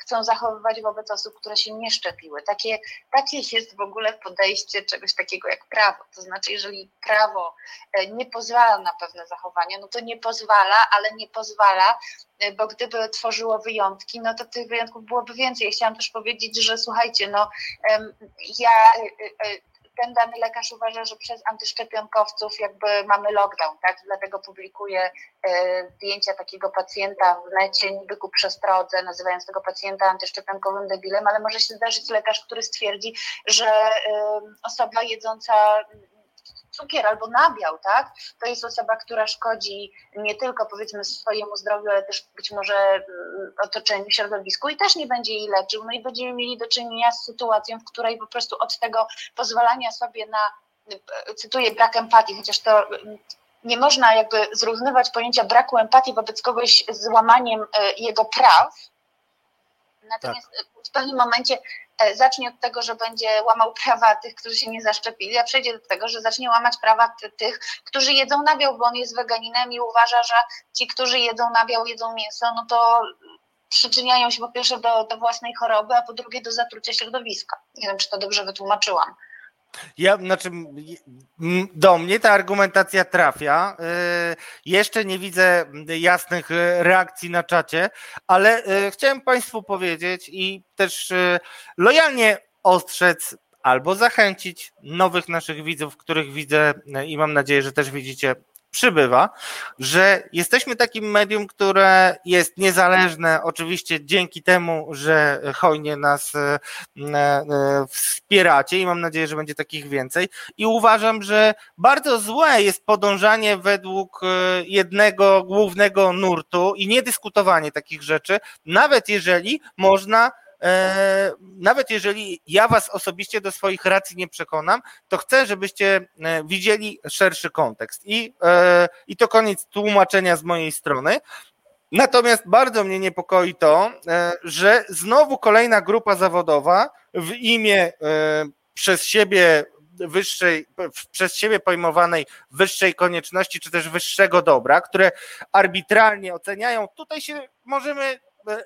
B: chcą zachowywać wobec osób, które się nie szczepiły. Takie, takie jest w ogóle podejście czegoś takiego jak prawo. To znaczy, jeżeli prawo e, nie pozwala na pewne zachowania, no to nie pozwala, ale nie pozwala, e, bo gdyby tworzyło wyjątki, no to tych wyjątków byłoby więcej. Ja chciałam też powiedzieć, że słuchajcie, no ja e, ten dany lekarz uważa, że przez antyszczepionkowców jakby mamy lockdown, tak? Dlatego publikuje e, zdjęcia takiego pacjenta w necie, niby ku przestrodze, nazywając tego pacjenta antyszczepionkowym debilem, ale może się zdarzyć lekarz, który stwierdzi, że e, osoba jedząca cukier albo nabiał, tak? To jest osoba, która szkodzi nie tylko powiedzmy swojemu zdrowiu, ale też być może mm, otoczeniu, środowisku i też nie będzie jej leczył. No i będziemy mieli do czynienia z sytuacją, w której po prostu od tego pozwalania sobie na, cytuję, brak empatii, chociaż to mm, nie można jakby zrównywać pojęcia braku empatii wobec kogoś z łamaniem e, jego praw, Natomiast tak. w pewnym momencie e, zacznie od tego, że będzie łamał prawa tych, którzy się nie zaszczepili, a przejdzie do tego, że zacznie łamać prawa tych, którzy jedzą nabiał, bo on jest weganinem i uważa, że ci, którzy jedzą nabiał, jedzą mięso, no to przyczyniają się po pierwsze do, do własnej choroby, a po drugie do zatrucia środowiska. Nie wiem, czy to dobrze wytłumaczyłam.
A: Ja, znaczy, do mnie ta argumentacja trafia. Y, jeszcze nie widzę jasnych y, reakcji na czacie, ale y, chciałem Państwu powiedzieć i też lojalnie ostrzec albo zachęcić nowych naszych widzów, których widzę i mam nadzieję, że też widzicie przybywa, że jesteśmy takim medium, które jest niezależne, oczywiście dzięki temu, że hojnie nas e, e, wspieracie i mam nadzieję, że będzie takich więcej. I uważam, że bardzo złe jest podążanie według e, jednego głównego nurtu i niedyskutowanie takich rzeczy, nawet jeżeli można nawet jeżeli ja was osobiście do swoich racji nie przekonam, to chcę, żebyście e, widzieli szerszy kontekst. I, e, i to koniec tłumaczenia z mojej strony. Natomiast bardzo mnie niepokoi to, że znowu kolejna grupa zawodowa w imię przez siebie wyższej, przez siebie pojmowanej wyższej konieczności, czy też wyższego dobra, które arbitralnie oceniają, tutaj się możemy,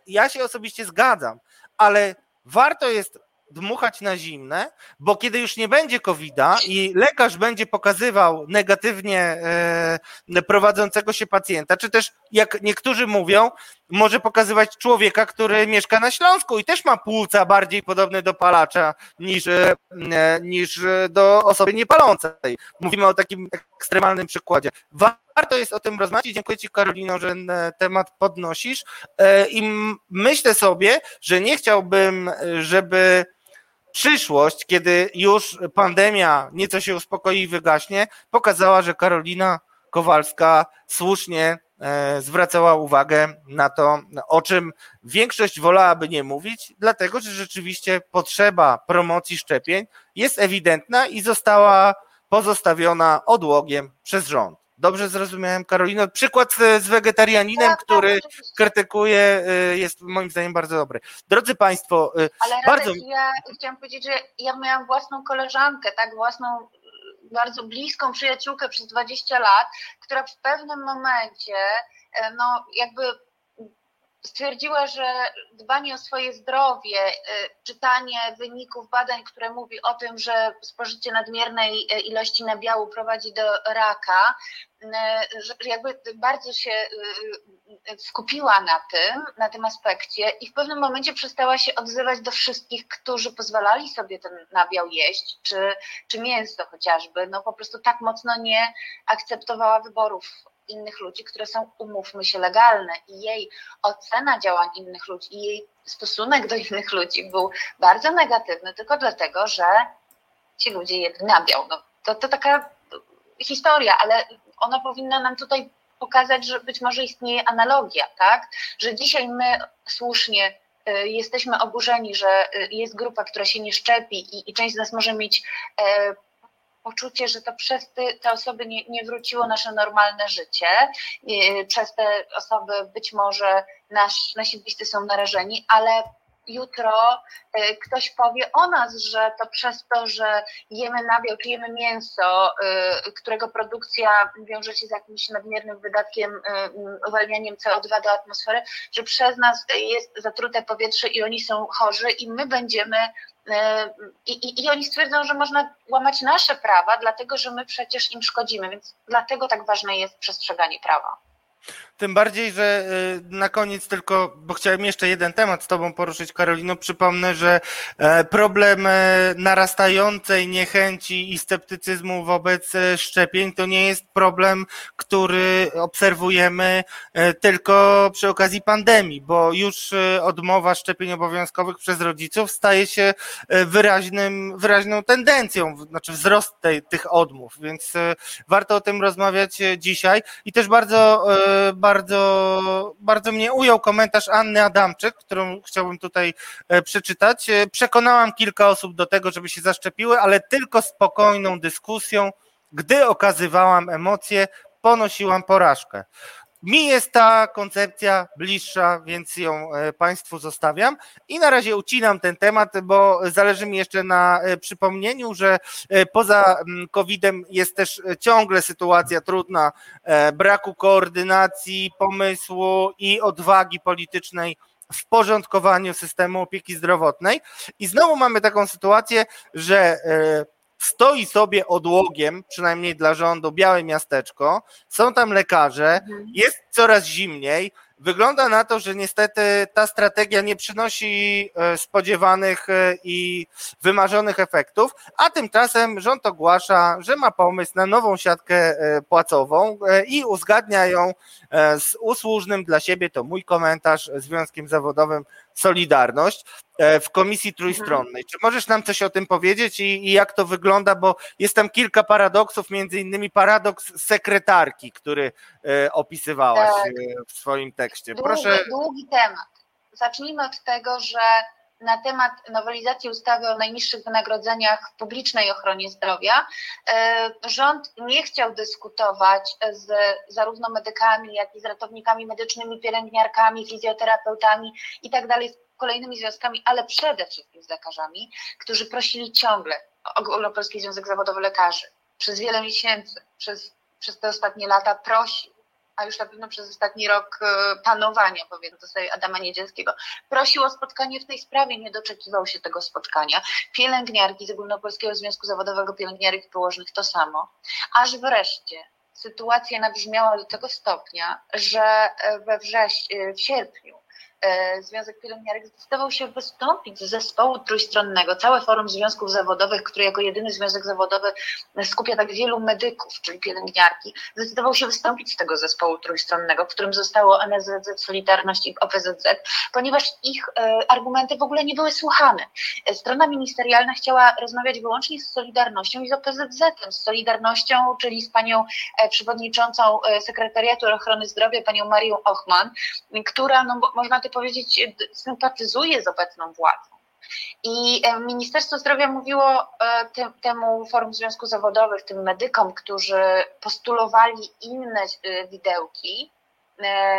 A: ja się osobiście zgadzam, ale warto jest dmuchać na zimne, bo kiedy już nie będzie COVID-a i lekarz będzie pokazywał negatywnie e, prowadzącego się pacjenta, czy też jak niektórzy mówią, może pokazywać człowieka, który mieszka na Śląsku i też ma płuca bardziej podobne do palacza niż, e, niż do osoby niepalącej. Mówimy o takim ekstremalnym przykładzie. Warto jest o tym rozmawiać dziękuję Ci Karolino, że temat podnosisz e, i myślę sobie, że nie chciałbym, żeby przyszłość, kiedy już pandemia nieco się uspokoi i wygaśnie, pokazała, że Karolina Kowalska słusznie zwracała uwagę na to, o czym większość wolałaby nie mówić, dlatego że rzeczywiście potrzeba promocji szczepień jest ewidentna i została pozostawiona odłogiem przez rząd. Dobrze zrozumiałem, Karolino. Przykład z wegetarianinem, tak, tak który tak, krytykuje, y, jest moim zdaniem bardzo dobry. Drodzy Państwo,
B: y, Ale bardzo. Ja chciałam powiedzieć, że ja miałam własną koleżankę, tak, własną bardzo bliską przyjaciółkę przez 20 lat, która w pewnym momencie, e, no jakby stwierdziła, że dbanie o swoje zdrowie, y, czytanie wyników badań, które mówi o tym, że spożycie nadmiernej y, ilości nabiału prowadzi do raka, y, że jakby bardzo się skupiła na tym, na tym aspekcie i w pewnym momencie przestała się odzywać do wszystkich, którzy pozwalali sobie ten nabiał jeść, czy, czy mięso chociażby, no po prostu tak mocno nie akceptowała wyborów innych ludzi, które są, umówmy się, legalne i jej ocena działań innych ludzi i jej stosunek do innych ludzi był bardzo negatywny, tylko dlatego, że ci ludzie jedli nabiał. No, to, to taka historia, ale ona powinna nam tutaj pokazać, że być może istnieje analogia, tak? Że dzisiaj my słusznie y, jesteśmy oburzeni, że y, jest grupa, która się nie szczepi i, i część z nas może mieć e, poczucie, że to przez te, te osoby nie, nie wróciło nasze normalne życie, przez te osoby być może nasz, nasi bliscy są narażeni, ale jutro y, ktoś powie o nas, że to przez to, że jemy nabiał, czy jemy mięso, y, którego produkcja wiąże się z jakimś nadmiernym wydatkiem, y, uwalnianiem CO2 do atmosfery, że przez nas jest zatrute powietrze i oni są chorzy i my będziemy i, i, I, oni stwierdzą, że można łamać nasze prawa, dlatego że my przecież im szkodzimy, więc dlatego tak ważne jest przestrzeganie prawa.
A: Tym bardziej, że y, na koniec tylko, bo chciałem jeszcze jeden temat z Tobą poruszyć, Karolino. Przypomnę, że e, problem e, narastającej niechęci i sceptycyzmu wobec e, szczepień to nie jest problem, który obserwujemy tylko przy okazji pandemii, bo już odmowa szczepień obowiązkowych przez rodziców staje się wyraźnym, wyraźną tendencją, znaczy wzrost tej, tych odmów, więc warto o tym rozmawiać dzisiaj i też bardzo bardzo, bardzo mnie ujął komentarz Anny Adamczyk, którą chciałbym tutaj e, przeczytać. E, przekonałam kilka osób do tego, żeby się zaszczepiły, ale tylko spokojną dyskusją, gdy okazywałam emocje, ponosiłam porażkę. Mi jest ta koncepcja bliższa, więc ją e, Państwu zostawiam. I na razie ucinam ten temat, bo zależy mi jeszcze na e, przypomnieniu, że e, poza COVID-em jest też ciągle sytuacja trudna braku koordynacji, pomysłu i odwagi politycznej w porządkowaniu systemu opieki zdrowotnej. I znowu mamy taką sytuację, że stoi sobie odłogiem, przynajmniej dla rządu, białe miasteczko, są tam lekarze, mhm. jest coraz zimniej. Wygląda na to, że niestety ta strategia nie przynosi e, spodziewanych e, i wymarzonych efektów, a tymczasem rząd ogłasza, że ma pomysł na nową siatkę e, płacową i uzgadnia ją z usłużnym dla siebie, to mój komentarz, Związkiem Zawodowym Solidarność e, w komisji trójstronnej. Czy możesz nam coś o tym powiedzieć i, i, jak to wygląda, bo jest tam kilka paradoksów, między innymi paradoks sekretarki, który e, opisywałaś tak. E, w swoim tekście.
B: Proszę. Długi, długi temat. Zacznijmy od tego, że na temat nowelizacji ustawy o najniższych wynagrodzeniach w publicznej ochronie zdrowia. Rząd nie chciał dyskutować z zarówno medykami, jak i z ratownikami medycznymi, pielęgniarkami, fizjoterapeutami i tak kolejnymi związkami, ale przede wszystkim z lekarzami, którzy prosili ciągle Ogólnopolski Związek Zawodowy Lekarzy przez wiele miesięcy, przez, przez te ostatnie lata prosił a już na pewno przez ostatni rok e, panowania, powiedzmy sobie Adama Niedzielskiego, prosił o spotkanie w tej sprawie, nie doczekiwał się tego spotkania. Pielęgniarki z Ogólnopolskiego Związku Zawodowego Pielęgniarek i Położnych to samo, aż wreszcie sytuacja nabrzmiała do tego stopnia, że e, we wrześniu, w sierpniu E, Związek Pielęgniarek zdecydował się wystąpić z zespołu trójstronnego, całe forum związków zawodowych, który jako jedyny związek zawodowy skupia tak wielu medyków, czyli pielęgniarki, zdecydował się wystąpić z tego zespołu trójstronnego, w którym zostało NSZZ, Solidarność i OPZZ, ponieważ ich e, argumenty w ogóle nie były słuchane. E, strona ministerialna chciała rozmawiać wyłącznie z Solidarnością i z OPZZ-em, z Solidarnością, czyli z panią przewodniczącą Sekretariatu Ochrony Zdrowia, panią Marią Ochman, która, no, można to powiedzieć, sympatyzuje z obecną władzą. I e, Ministerstwo Zdrowia mówiło e, temu Forum Związku Zawodowych, tym medykom, którzy postulowali inne e, widełki, E,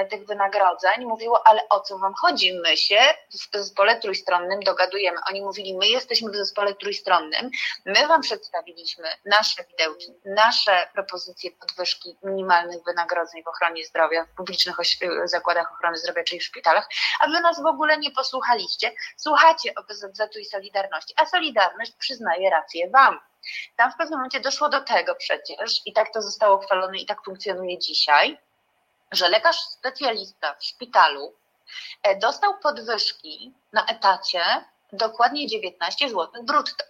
B: tych wynagrodzeń, mówiło, ale o co wam chodzi? My się w zespole trójstronnym dogadujemy. Oni mówili, my jesteśmy w zespole trójstronnym, my wam przedstawiliśmy nasze widełki, nasze propozycje podwyżki minimalnych wynagrodzeń w ochronie zdrowia, w publicznych zakładach ochrony zdrowia, czyli w szpitalach, a wy nas w ogóle nie posłuchaliście. Słuchacie OPZZ-u i Solidarności, a Solidarność przyznaje rację wam. Tam w pewnym momencie doszło do tego przecież, i tak to zostało uchwalone i tak funkcjonuje dzisiaj, że lekarz specjalista w szpitalu e, dostał podwyżki na etacie dokładnie 19 zł brutto.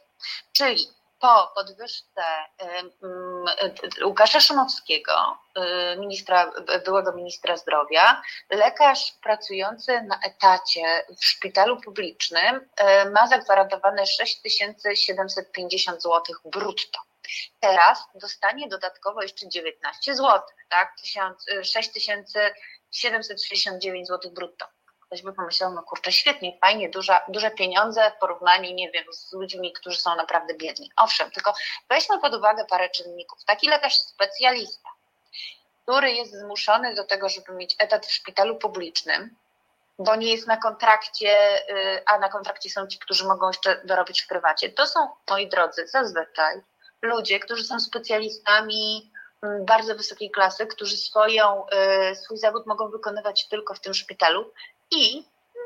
B: Czyli po podwyżce Łukasza Szumowskiego, ministra, byłego ministra zdrowia, lekarz pracujący na etacie w szpitalu publicznym ma zagwarantowane 6750 zł brutto. Teraz dostanie dodatkowo jeszcze 19 zł, tak? 6769 zł brutto. Ktoś by pomyślał, no kurczę, świetnie, fajnie, duża, duże pieniądze w porównaniu, nie wiem, z ludźmi, którzy są naprawdę biedni. Owszem, tylko weźmy pod uwagę parę czynników. Taki lekarz specjalista, który jest zmuszony do tego, żeby mieć etat w szpitalu publicznym, bo nie jest na kontrakcie, y, a na kontrakcie są ci, którzy mogą jeszcze dorobić w prywacie. To są, moi drodzy, zazwyczaj ludzie, którzy są specjalistami mm, bardzo wysokiej klasy, którzy swoją, y, swój zawód mogą wykonywać tylko w tym szpitalu. I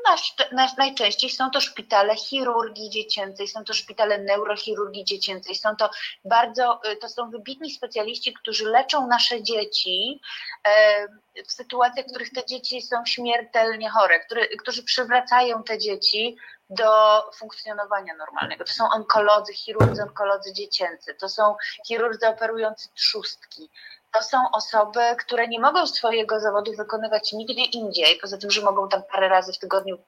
B: Nasz, nasz, najczęściej są to szpitale chirurgii dziecięcej, są to szpitale neurochirurgii dziecięcej, są to bardzo, y, to są wybitni specjaliści, którzy leczą nasze dzieci e, w sytuacjach, w których te dzieci są śmiertelnie chore, który, którzy przywracają te dzieci do funkcjonowania normalnego. To są onkolodzy, chirurdzy onkolodzy dziecięcy, to są chirurdzy operujący trzustki, to są osoby, które nie mogą swojego zawodu wykonywać nigdzie indziej, poza tym, że mogą tam parę razy w tygodniu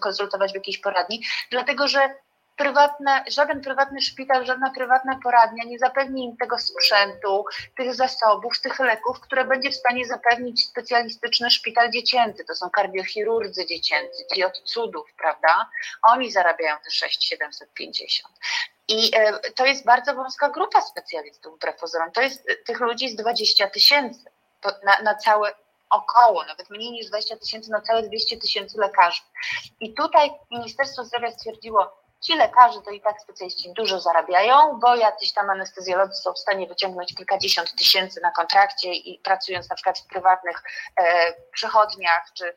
B: konsultować w jakiejś poradni, dlatego że prywatne, żaden prywatny szpital, żadna prywatna poradnia nie zapewni im tego sprzętu, tych zasobów, tych leków, które będzie w stanie zapewnić specjalistyczny szpital dziecięcy. To są kardiochirurdzy dziecięcy, ci od cudów, prawda? Oni zarabiają te 6,750. I e, to jest bardzo wąska grupa specjalistów, wbrew. To jest e, tych ludzi z 20 tysięcy na, na całe około, nawet mniej niż 20 tysięcy na całe 200 tysięcy lekarzy. I tutaj Ministerstwo Zdrowia stwierdziło, Ci lekarze to i tak specjaliści dużo zarabiają, bo jacyś tam anestezjolodzy są w stanie wyciągnąć kilkadziesiąt tysięcy na kontrakcie i pracując na przykład w prywatnych e, przychodniach czy,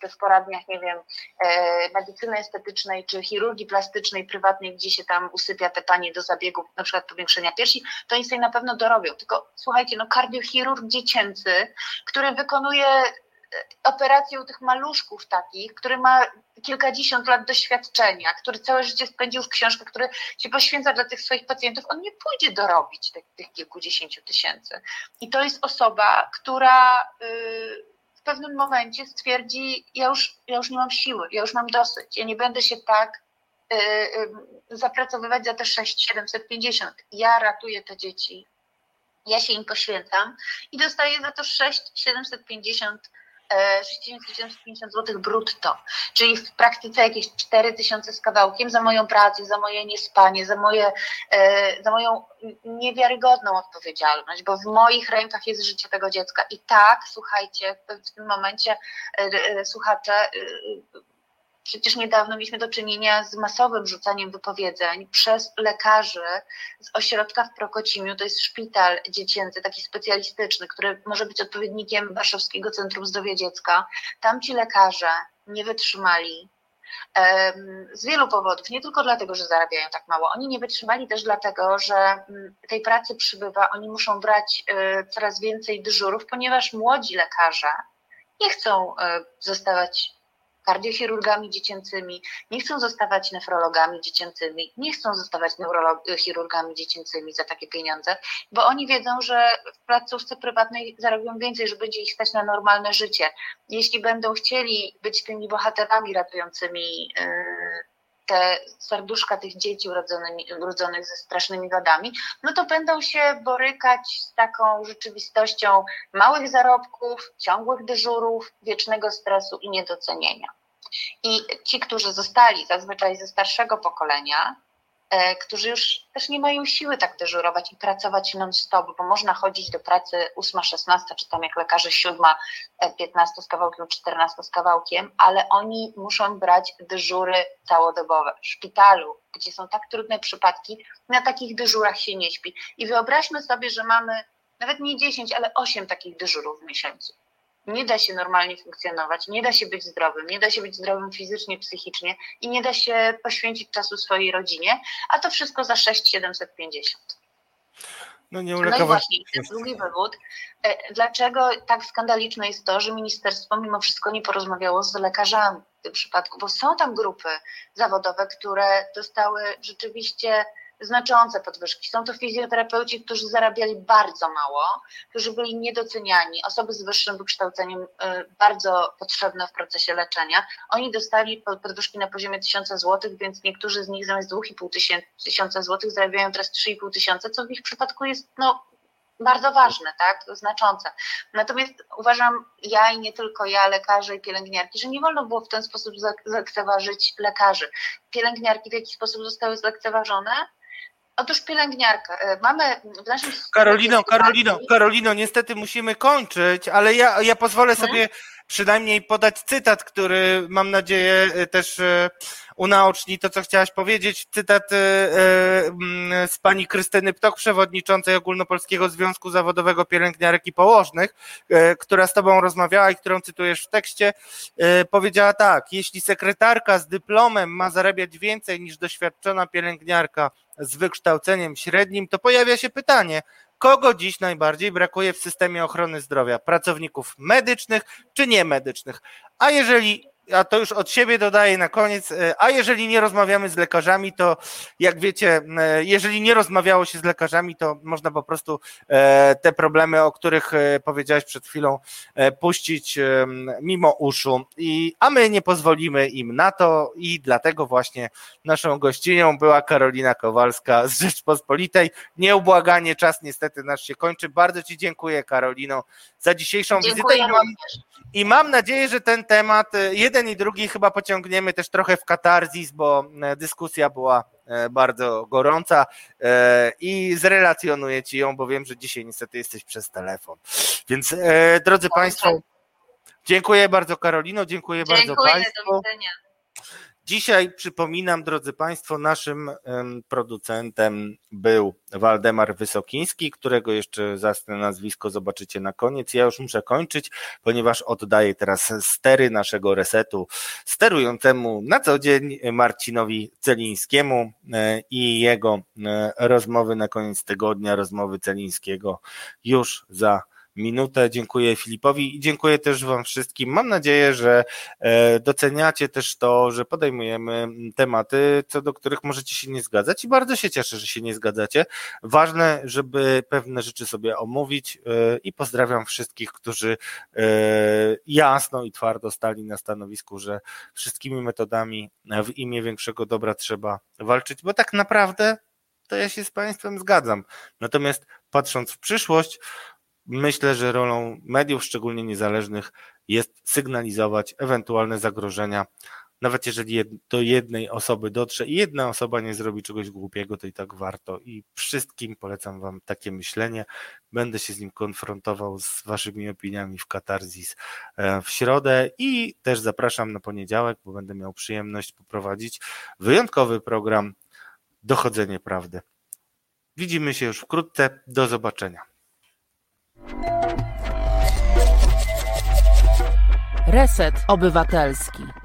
B: czy w poradniach, nie wiem, e, medycyny estetycznej czy chirurgii plastycznej prywatnej, gdzie się tam usypia te panie do zabiegów, na przykład powiększenia piersi, to oni sobie na pewno dorobią. Tylko słuchajcie, no kardiochirurg dziecięcy, który wykonuje operację u tych maluszków takich, który ma kilkadziesiąt lat doświadczenia, który całe życie spędził w książkach, który się poświęca dla tych swoich pacjentów, on nie pójdzie dorobić tych, tych kilkudziesięciu tysięcy. I to jest osoba, która y, w pewnym momencie stwierdzi, ja już, ja już nie mam siły, ja już mam dosyć, ja nie będę się tak y, y, zapracowywać za te 6-750. Ja ratuję te dzieci, ja się im poświęcam i dostaję za to 6-750 6750 zł brutto, czyli w praktyce jakieś 4000 z kawałkiem za moją pracę, za moje niespanie, za, moje, e, za moją niewiarygodną odpowiedzialność, bo w moich rękach jest życie tego dziecka. I tak, słuchajcie, w tym momencie e, e, słuchacze Przecież niedawno mieliśmy do czynienia z masowym rzucaniem wypowiedzeń przez lekarzy z ośrodka w Prokocimiu, to jest szpital dziecięcy, taki specjalistyczny, który może być odpowiednikiem Warszawskiego Centrum Zdrowia Dziecka. Tam ci lekarze nie wytrzymali z wielu powodów, nie tylko dlatego, że zarabiają tak mało. Oni nie wytrzymali też dlatego, że mm, tej pracy przybywa, oni muszą brać e, coraz więcej dyżurów, ponieważ młodzi lekarze nie chcą e, zostawać kardiochirurgami dziecięcymi, nie chcą zostawać nefrologami dziecięcymi, nie chcą zostawać neurochirurgami dziecięcymi za takie pieniądze, bo oni wiedzą, że w placówce prywatnej zarobią więcej, że będzie ich stać na normalne życie. Jeśli będą chcieli być tymi bohaterami ratującymi yy, te serduszka tych dzieci urodzonych ze strasznymi wadami, no to będą się borykać z taką rzeczywistością małych zarobków, ciągłych dyżurów, wiecznego stresu i niedocenienia. I ci, którzy zostali zazwyczaj ze starszego pokolenia, którzy już też nie mają siły tak dyżurować i pracować non-stop, bo można chodzić do pracy 8-16, czy tam jak lekarze 7-15 e, z kawałkiem, 14 z kawałkiem, ale oni muszą brać dyżury całodobowe w szpitalu, gdzie są tak trudne przypadki, na takich dyżurach się nie śpi. I wyobraźmy sobie, że mamy nawet nie 10, ale 8 takich dyżurów w miesiącu nie da się normalnie funkcjonować, nie da się być zdrowym, nie da się być zdrowym fizycznie, psychicznie i nie da się poświęcić czasu swojej rodzinie, a to wszystko za 6,750. No nie ulega no i właśnie, ten drugi wywód. E, dlaczego tak skandaliczne jest to, że ministerstwo mimo wszystko nie porozmawiało z lekarzami w tym przypadku, bo są tam grupy zawodowe, które dostały rzeczywiście znaczące podwyżki. Są to fizjoterapeuci, którzy zarabiali bardzo mało, którzy byli niedoceniani, osoby z wyższym wykształceniem y, bardzo potrzebne w procesie leczenia. Oni dostali podwyżki na poziomie 1000 zł, więc niektórzy z nich zamiast 2,5 tysiąca złotych zarabiają teraz 3,5 tysiąca, co w ich przypadku jest no, bardzo ważne, tak, znaczące. Natomiast uważam, ja i nie tylko ja, lekarze i pielęgniarki, że nie wolno było w ten sposób zlekceważyć lekarzy. Pielęgniarki w jaki sposób zostały zlekceważone? Otóż pielęgniarka. E, mamy w naszym
D: Karolino, Karolino, Karolino, niestety musimy kończyć, ale ja, ja pozwolę mhm. sobie
A: przynajmniej podać cytat, który mam nadzieję też unaoczni to, co chciałaś powiedzieć. Cytat z pani Krystyny Ptok, przewodniczącej Ogólnopolskiego Związku Zawodowego Pielęgniarek i Położnych, która z tobą rozmawiała i którą cytujesz w tekście, powiedziała tak, jeśli sekretarka z dyplomem ma zarabiać więcej niż doświadczona pielęgniarka z wykształceniem średnim, to pojawia się pytanie, kogo dziś najbardziej brakuje w systemie ochrony zdrowia? Pracowników medycznych czy niemedycznych? A jeżeli a to już od siebie dodaję na koniec, e, a jeżeli nie rozmawiamy z lekarzami, to jak wiecie, e, jeżeli nie rozmawiało się z lekarzami, to można po prostu e, te problemy, o których powiedziałeś przed chwilą, puścić mimo uszu. I, a my nie pozwolimy im na to i dlatego właśnie naszą gościnią była Karolina Kowalska z Rzeczpospolitej. Nieubłaganie, czas niestety nasz się kończy. Bardzo Ci dziękuję Karolino za dzisiejszą
B: dziękuję
A: wizytę i mam, i mam nadzieję, że ten temat jeden i drugi chyba pociągniemy też trochę w katarzis, bo e, dyskusja była e, bardzo gorąca e, i zrelacjonuję Ci ją, bo wiem, że dzisiaj niestety jesteś przez telefon. Więc drodzy Państwo, dziękuję bardzo Karolino, dziękuję, dziękuję bardzo Państwu. Do widzenia. Dzisiaj przypominam, drodzy Państwo, naszym producentem był Waldemar Wysokiński, którego jeszcze zasnę nazwisko zobaczycie na koniec. Ja już muszę kończyć, ponieważ oddaję teraz stery naszego resetu sterującemu na co dzień Marcinowi Celińskiemu e, i jego e, rozmowy na koniec tygodnia, rozmowy Celińskiego już za minutę. Dziękuję Filipowi i dziękuję też Wam wszystkim. Mam nadzieję, że e, doceniacie też to, że podejmujemy tematy, co do których możecie się nie zgadzać i bardzo się cieszę, że się nie zgadzacie. Ważne, żeby pewne rzeczy sobie omówić e, i pozdrawiam wszystkich, którzy e, jasno i twardo stali na stanowisku, że wszystkimi metodami w imię większego dobra trzeba walczyć, bo tak naprawdę to ja się z Państwem zgadzam. Natomiast patrząc w przyszłość, Myślę, że rolą mediów, szczególnie niezależnych, jest sygnalizować ewentualne zagrożenia. Nawet jeżeli do jednej osoby dotrze i jedna osoba nie zrobi czegoś głupiego, to i tak warto. I wszystkim polecam Wam takie myślenie. Będę się z nim konfrontował z Waszymi opiniami w Katarzis e, w środę i też zapraszam na poniedziałek, bo będę miał przyjemność poprowadzić wyjątkowy program Dochodzenie Prawdy. Widzimy się już wkrótce. Do zobaczenia.
E: Reset Obywatelski.